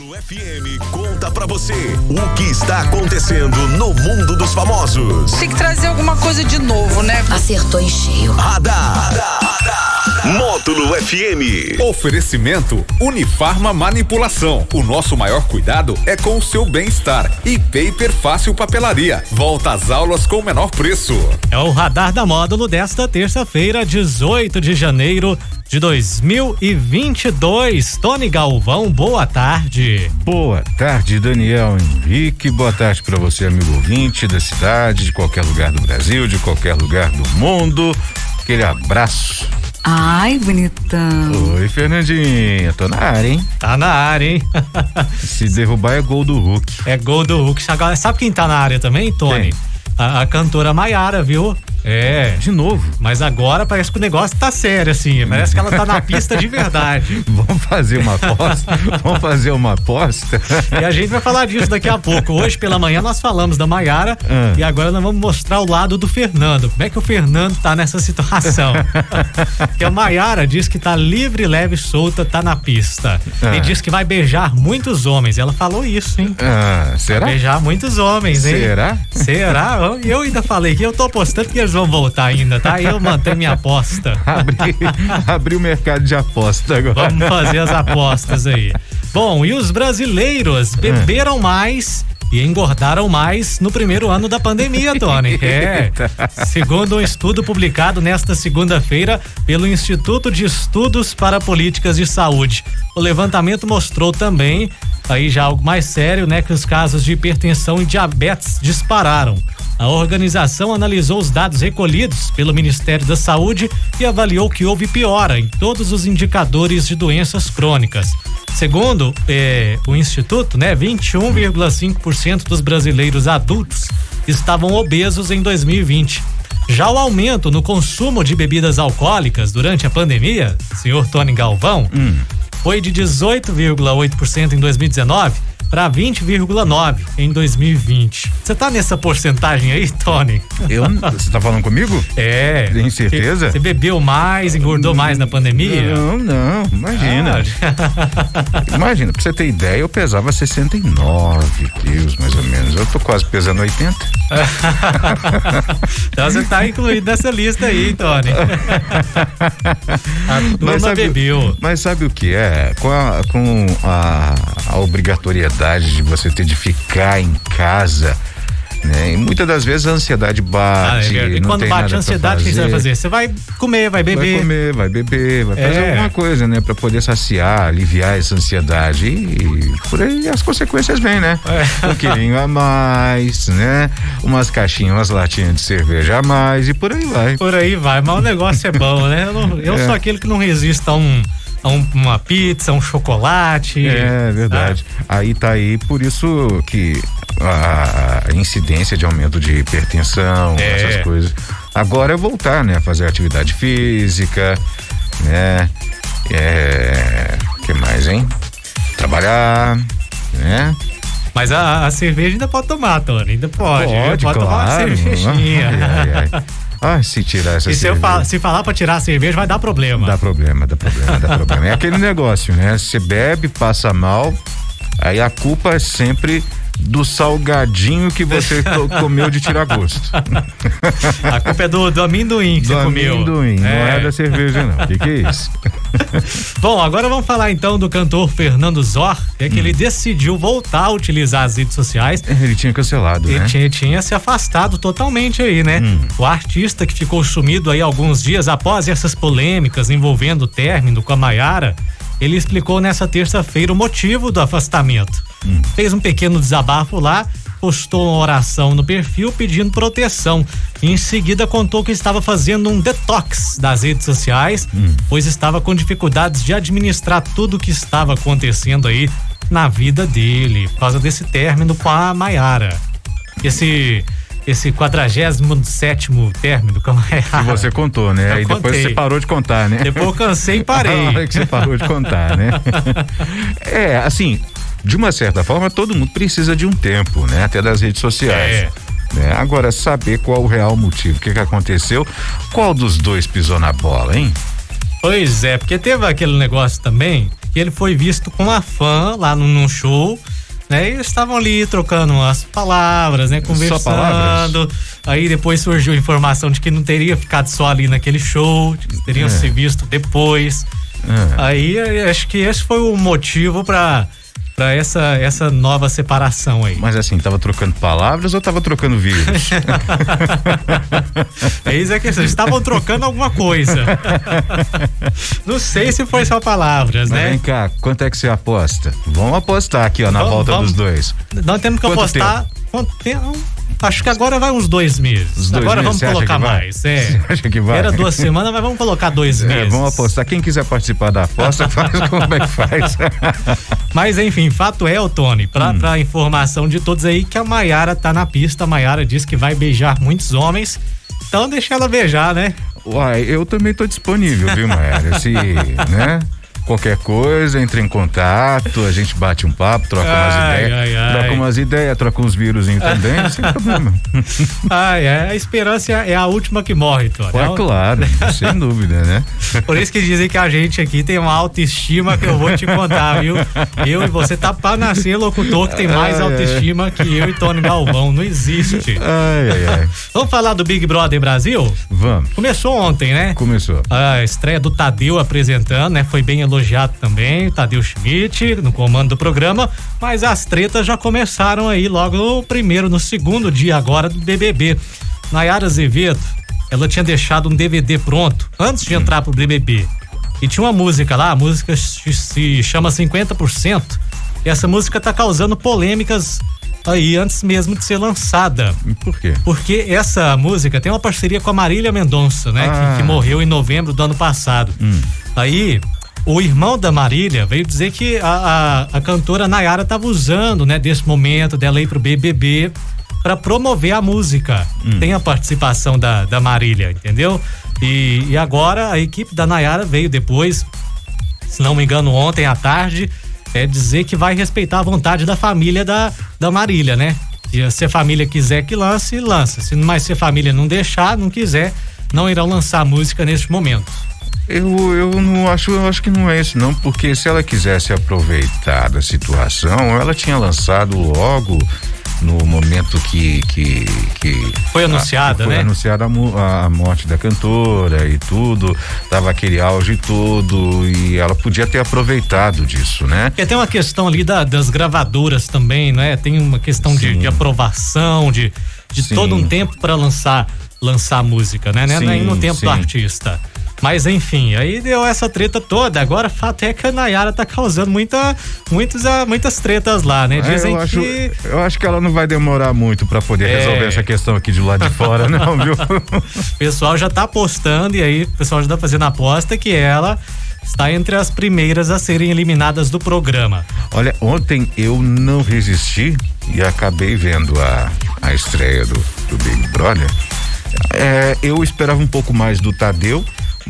Módulo FM conta pra você o que está acontecendo no mundo dos famosos. Tem que trazer alguma coisa de novo, né? Acertou em cheio. Radar. Módulo FM. Oferecimento Unifarma Manipulação. O nosso maior cuidado é com o seu bem-estar. E Paper Fácil Papelaria. Volta às aulas com o menor preço. É o radar da módulo desta terça-feira, 18 de janeiro de 2022. Tony Galvão, boa tarde. Boa tarde, Daniel Henrique. Boa tarde para você, amigo ouvinte da cidade, de qualquer lugar do Brasil, de qualquer lugar do mundo. Aquele abraço. Ai, bonitão. Oi, Fernandinha. Tô na área, hein? Tá na área, hein? Se derrubar é gol do Hulk. É gol do Hulk. Agora, sabe quem tá na área também, Tony? A, a cantora Maiara, viu? É. De novo. Mas agora parece que o negócio tá sério, assim. Parece que ela tá na pista de verdade. Vamos fazer uma aposta? Vamos fazer uma aposta? E a gente vai falar disso daqui a pouco. Hoje pela manhã nós falamos da Maiara Ah. e agora nós vamos mostrar o lado do Fernando. Como é que o Fernando tá nessa situação? que a Maiara diz que tá livre, leve, solta, tá na pista. Ah. E diz que vai beijar muitos homens. Ela falou isso, hein? Ah, será? Vai beijar muitos homens, hein? Será? Será? E eu ainda falei que eu tô apostando que eles vão voltar ainda, tá? Eu mantenho minha aposta. Abri, abri o mercado de aposta agora. Vamos fazer as apostas aí. Bom, e os brasileiros beberam mais e engordaram mais no primeiro ano da pandemia, Tony. É. Segundo um estudo publicado nesta segunda-feira pelo Instituto de Estudos para Políticas de Saúde. O levantamento mostrou também, aí já algo mais sério, né, que os casos de hipertensão e diabetes dispararam. A organização analisou os dados recolhidos pelo Ministério da Saúde e avaliou que houve piora em todos os indicadores de doenças crônicas. Segundo eh, o Instituto, né, 21,5% dos brasileiros adultos estavam obesos em 2020. Já o aumento no consumo de bebidas alcoólicas durante a pandemia, senhor Tony Galvão, foi de 18,8% em 2019 para 20,9 em 2020. Você tá nessa porcentagem aí, Tony? Eu, você tá falando comigo? É. Tem certeza? Você bebeu mais, engordou mais na pandemia? Não, não, imagina. Ah, Imagina, pra você ter ideia, eu pesava 69 quilos, mais ou menos. Eu tô quase pesando 80. então você tá incluído nessa lista aí, Tony. A turma bebeu. mas sabe o que é? Com a, com a, a obrigatoriedade de você ter de ficar em casa, né? E muitas das vezes a ansiedade Ah, é bate. E quando bate a ansiedade, o que você vai fazer? Você vai comer, vai beber. Vai comer, vai beber, vai fazer É. alguma coisa, né? Pra poder saciar, aliviar essa ansiedade. E, por aí as consequências vêm, né? É. Um quilinho a mais, né? Umas caixinhas, umas latinhas de cerveja a mais e por aí vai. Por aí vai, mas o negócio é bom, né? Eu, não- eu É. sou aquele que não resiste a, um, a um- uma pizza, um chocolate. É verdade. Aí tá aí, por isso que a incidência de aumento de hipertensão, É. essas coisas. Agora é voltar, né? a Fazer atividade física, né? É. que mais, hein? Trabalhar, né? Mas a, a cerveja ainda pode tomar, Tony. Ainda pode. Pode, pode tomar uma claro. cervejinha. Ai, ai, ai. Se tirar essa E se, cerveja. falar, se falar pra tirar a cerveja, vai dar problema. Dá problema, dá problema, dá problema. É aquele negócio, né? Você bebe, passa mal, aí a culpa é sempre do salgadinho que você co- comeu de tirar gosto. A culpa é do, do amendoim que do você comeu. amendoim, não é da cerveja não. O que, que é isso? Bom, agora vamos falar então do cantor Fernando Zor, que é Hum. que ele decidiu voltar a utilizar as redes sociais. Ele tinha cancelado, Ele né? tinha, tinha se afastado totalmente aí, né? Hum. O artista que ficou sumido aí alguns dias após essas polêmicas envolvendo o término com a Maiara, ele explicou nessa terça-feira o motivo do afastamento. Hum. Fez um pequeno desabafo lá, postou uma oração no perfil pedindo proteção. Em seguida contou que estava fazendo um detox das redes sociais, Hum. pois estava com dificuldades de administrar tudo o que estava acontecendo aí na vida dele, por causa desse término com a Maiara. Esse esse 47 término com a Maiara. Que você contou, né? Eu Aí depois contei. você parou de contar, né? Depois eu cansei e parei. Que você parou de contar, né? é, assim, de uma certa forma, todo mundo precisa de um tempo, né? Até das redes sociais. É. né? Agora, saber qual o real motivo, o que, que aconteceu, qual dos dois pisou na bola, hein? Pois é, porque teve aquele negócio também que ele foi visto com uma fã lá num, num show. Né, e estavam ali trocando as palavras, né? Conversando. palavras? Aí depois surgiu a informação de que não teria ficado só ali naquele show, de que teriam É. se visto depois. É. Aí eh, acho que esse foi o motivo para para essa essa nova separação aí. Mas assim, tava trocando palavras ou tava trocando vírus? É que eles estavam trocando alguma coisa. Não sei se foi só palavras, Mas né? vem cá, quanto é que você aposta? Vamos apostar aqui, ó, na Vamos, volta vamos. dos dois. Nós temos que Quanto apostar. Quanto tempo? Acho que agora vai uns dois meses. Dois agora meses, vamos colocar mais. É. Acha que vai? Era duas semanas, mas vamos colocar dois É, meses. vamos apostar. Quem quiser participar da aposta, faz como é que faz. Mas enfim, fato é, ô Tony, pra, Hum. pra informação de todos aí, que a Maiara tá na pista. A Maiara diz que vai beijar muitos homens. Então deixa ela beijar, né? Uai, eu também tô disponível, viu, Maera? Se, né? Qualquer coisa, entre em contato, a gente bate um papo, troca umas Ai, ideias. ai, ai. Troca umas ideias, troca uns vírus também, sem problema. Ai, é, a esperança é a última que morre, Tony. É claro, sem dúvida, né? Por isso que dizem que a gente aqui tem uma autoestima que eu vou te contar, viu? Eu e você tá pra nascer locutor que tem mais Ai, ai. autoestima que eu e Tony Galvão. Não existe. Ai, ai, ai. Vamos falar do Big Brother Brasil? Vamos, Começou ontem, né? começou. A estreia do Tadeu apresentando, né? Foi bem elogiado também, o Tadeu Schmidt, no comando do programa, mas as tretas já começaram aí logo no primeiro, no segundo dia agora do BBB. Nayara Azevedo, ela tinha deixado um DVD pronto antes de entrar pro BBB. E tinha uma música lá, a música se chama 50%. E essa música tá causando polêmicas aí antes mesmo de ser lançada. Por quê? Porque essa música tem uma parceria com a Marília Mendonça, né? Ah. Que, que morreu em novembro do ano passado. Aí, o irmão da Marília veio dizer que a, a, a cantora Nayara estava usando, né, desse momento dela ir pro BBB para promover a música. Tem a participação da, da Marília, entendeu? E, e agora a equipe da Nayara veio depois, se não me engano, ontem à tarde, é dizer que vai respeitar a vontade da família da, da Marília, né? E se a família quiser que lance, lança. Se mais se a família não deixar, não quiser, não irão lançar a música neste momento. Eu, eu não acho, eu acho que não é isso não, porque se ela quisesse aproveitar da situação, ela tinha lançado logo no momento que que, que Foi anunciada, a, foi né? anunciada a, a morte da cantora e tudo, tava aquele auge todo e ela podia ter aproveitado disso, né? Porque tem uma questão ali da- das gravadoras também, né? Tem uma questão de, Sim. de aprovação, de, de Sim. todo um tempo para lançar lançar música, né? Não é Nem no Sim, tempo sim. do artista. Mas enfim, aí deu essa treta toda. Agora o fato é que a Nayara tá causando muita, muitas, ah, muitas tretas lá, né? É, Dizem eu, acho, que. eu acho que ela não vai demorar muito para poder É. resolver essa questão aqui de lado de fora, não, viu? O pessoal já tá apostando e aí o pessoal já tá fazendo aposta que ela está entre as primeiras a serem eliminadas do programa. Olha, ontem eu não resisti e acabei vendo a, a estreia do, do Big Brother. É, eu esperava um pouco mais do Tadeu,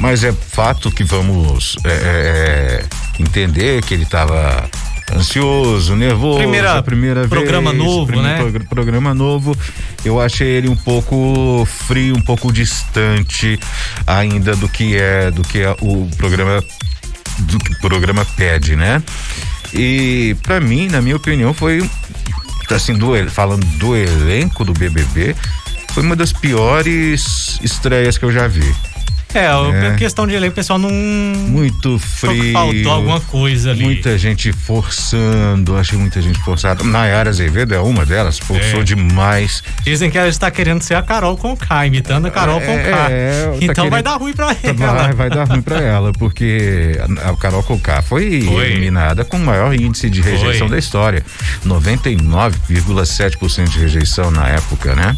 mas é fato que vamos é, é, entender que ele estava ansioso, nervoso, Primeira- primeira programa vez, novo, primeiro né? progr- programa novo. Eu achei ele um pouco frio, um pouco distante ainda do que é do que é o programa do que o programa pede, né? E pra mim, na minha opinião, foi assim, do, falando do elenco do BBB, foi uma das piores estreias que eu já vi. É, É. questão de elenco, o pessoal não. Muito frio. Faltou alguma coisa ali. Muita gente forçando, achei muita gente forçada. Nayara Azevedo é uma delas, forçou É. demais. Dizem que ela está querendo ser a Carol com K, imitando a Carol com É, K. é, tá então vai querendo- dar ruim pra ela. Vai, vai dar ruim pra ela, porque a a Carol Conká foi, Foi. eliminada com o maior índice de rejeição Foi. da história. 99,7% de rejeição na época, né?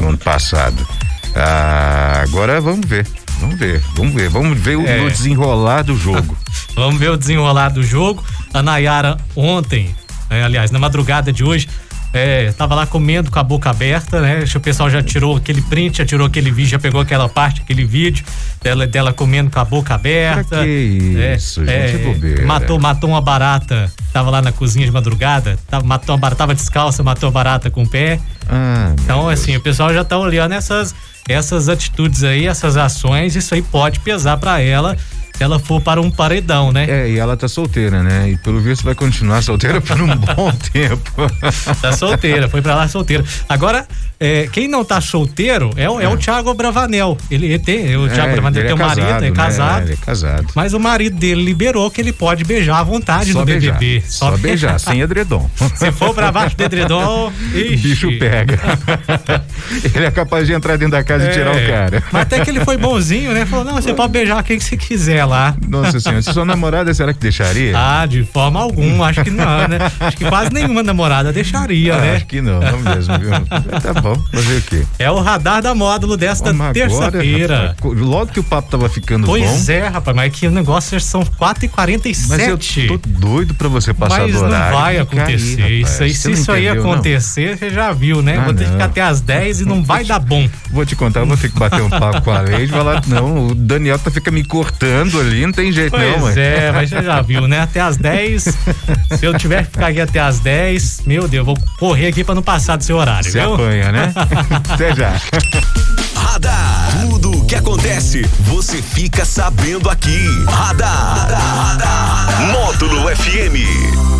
No ano passado. Ah, agora vamos ver. Vamos ver, vamos ver, vamos ver o, É. o desenrolar do jogo. Vamos ver o desenrolar do jogo. A Nayara ontem, né, aliás, na madrugada de hoje, é, tava lá comendo com a boca aberta, né? O pessoal já tirou aquele print, já tirou aquele vídeo, já pegou aquela parte, aquele vídeo dela, dela comendo com a boca aberta. Pra que isso, gente? É bobeira. matou, matou uma barata, tava lá na cozinha de madrugada, tava, matou uma barata, tava descalça, matou a barata com o pé. Ah, Então, Deus. assim, o pessoal já tá olhando essas, essas atitudes aí, essas ações, isso aí pode pesar para ela se ela for para um paredão, né? É, e ela tá solteira, né? E pelo visto vai continuar solteira por um bom tempo. Tá solteira, foi pra lá solteira. Agora, é, quem não tá solteiro é, o- é o Thiago Bravanel. Ele, ele tem, o Thiago É, Bravanel ele tem um marido, é né? casado. Ele é casado. Mas o marido dele liberou que ele pode beijar à vontade Só no beijar. BBB. Só beijar, sem edredom. Se for pra baixo do edredom, O ixi. bicho pega. ele é capaz de entrar dentro da casa e tirar o É. cara. Mas até que ele foi bonzinho, né? Falou, não, você pode beijar quem que você quiser lá. Nossa senhora, se sua namorada, será que deixaria? Ah, de forma alguma, acho que não, né? Acho que quase nenhuma namorada deixaria, Ah, né? Acho que não, não mesmo, viu? Tá bom, fazer o quê? É o radar da módulo desta terça-feira. Logo que o papo tava ficando Pois bom. é, rapaz, mas que o negócio são 4h47. Mas eu tô doido pra você passar Mas do não horário. vai Fica aí, acontecer. rapaz. isso aí, se não isso aí entendeu, não? acontecer, você já viu, né? Ah, vou ter que não. ficar até às 10 e não vai dar bom. Vou te contar, eu vou ter que bater um papo com a Leide e falar, não, o Daniel tá fica me cortando ali, não tem jeito não, Pois mãe. é, mas você já viu, né? Até às 10. se eu tiver que ficar aqui até às 10, meu Deus, eu vou correr aqui pra não passar do seu horário, Você viu? apanha, né? Até já. Radar. Tudo o que acontece, você fica sabendo aqui. Radar. Módulo FM.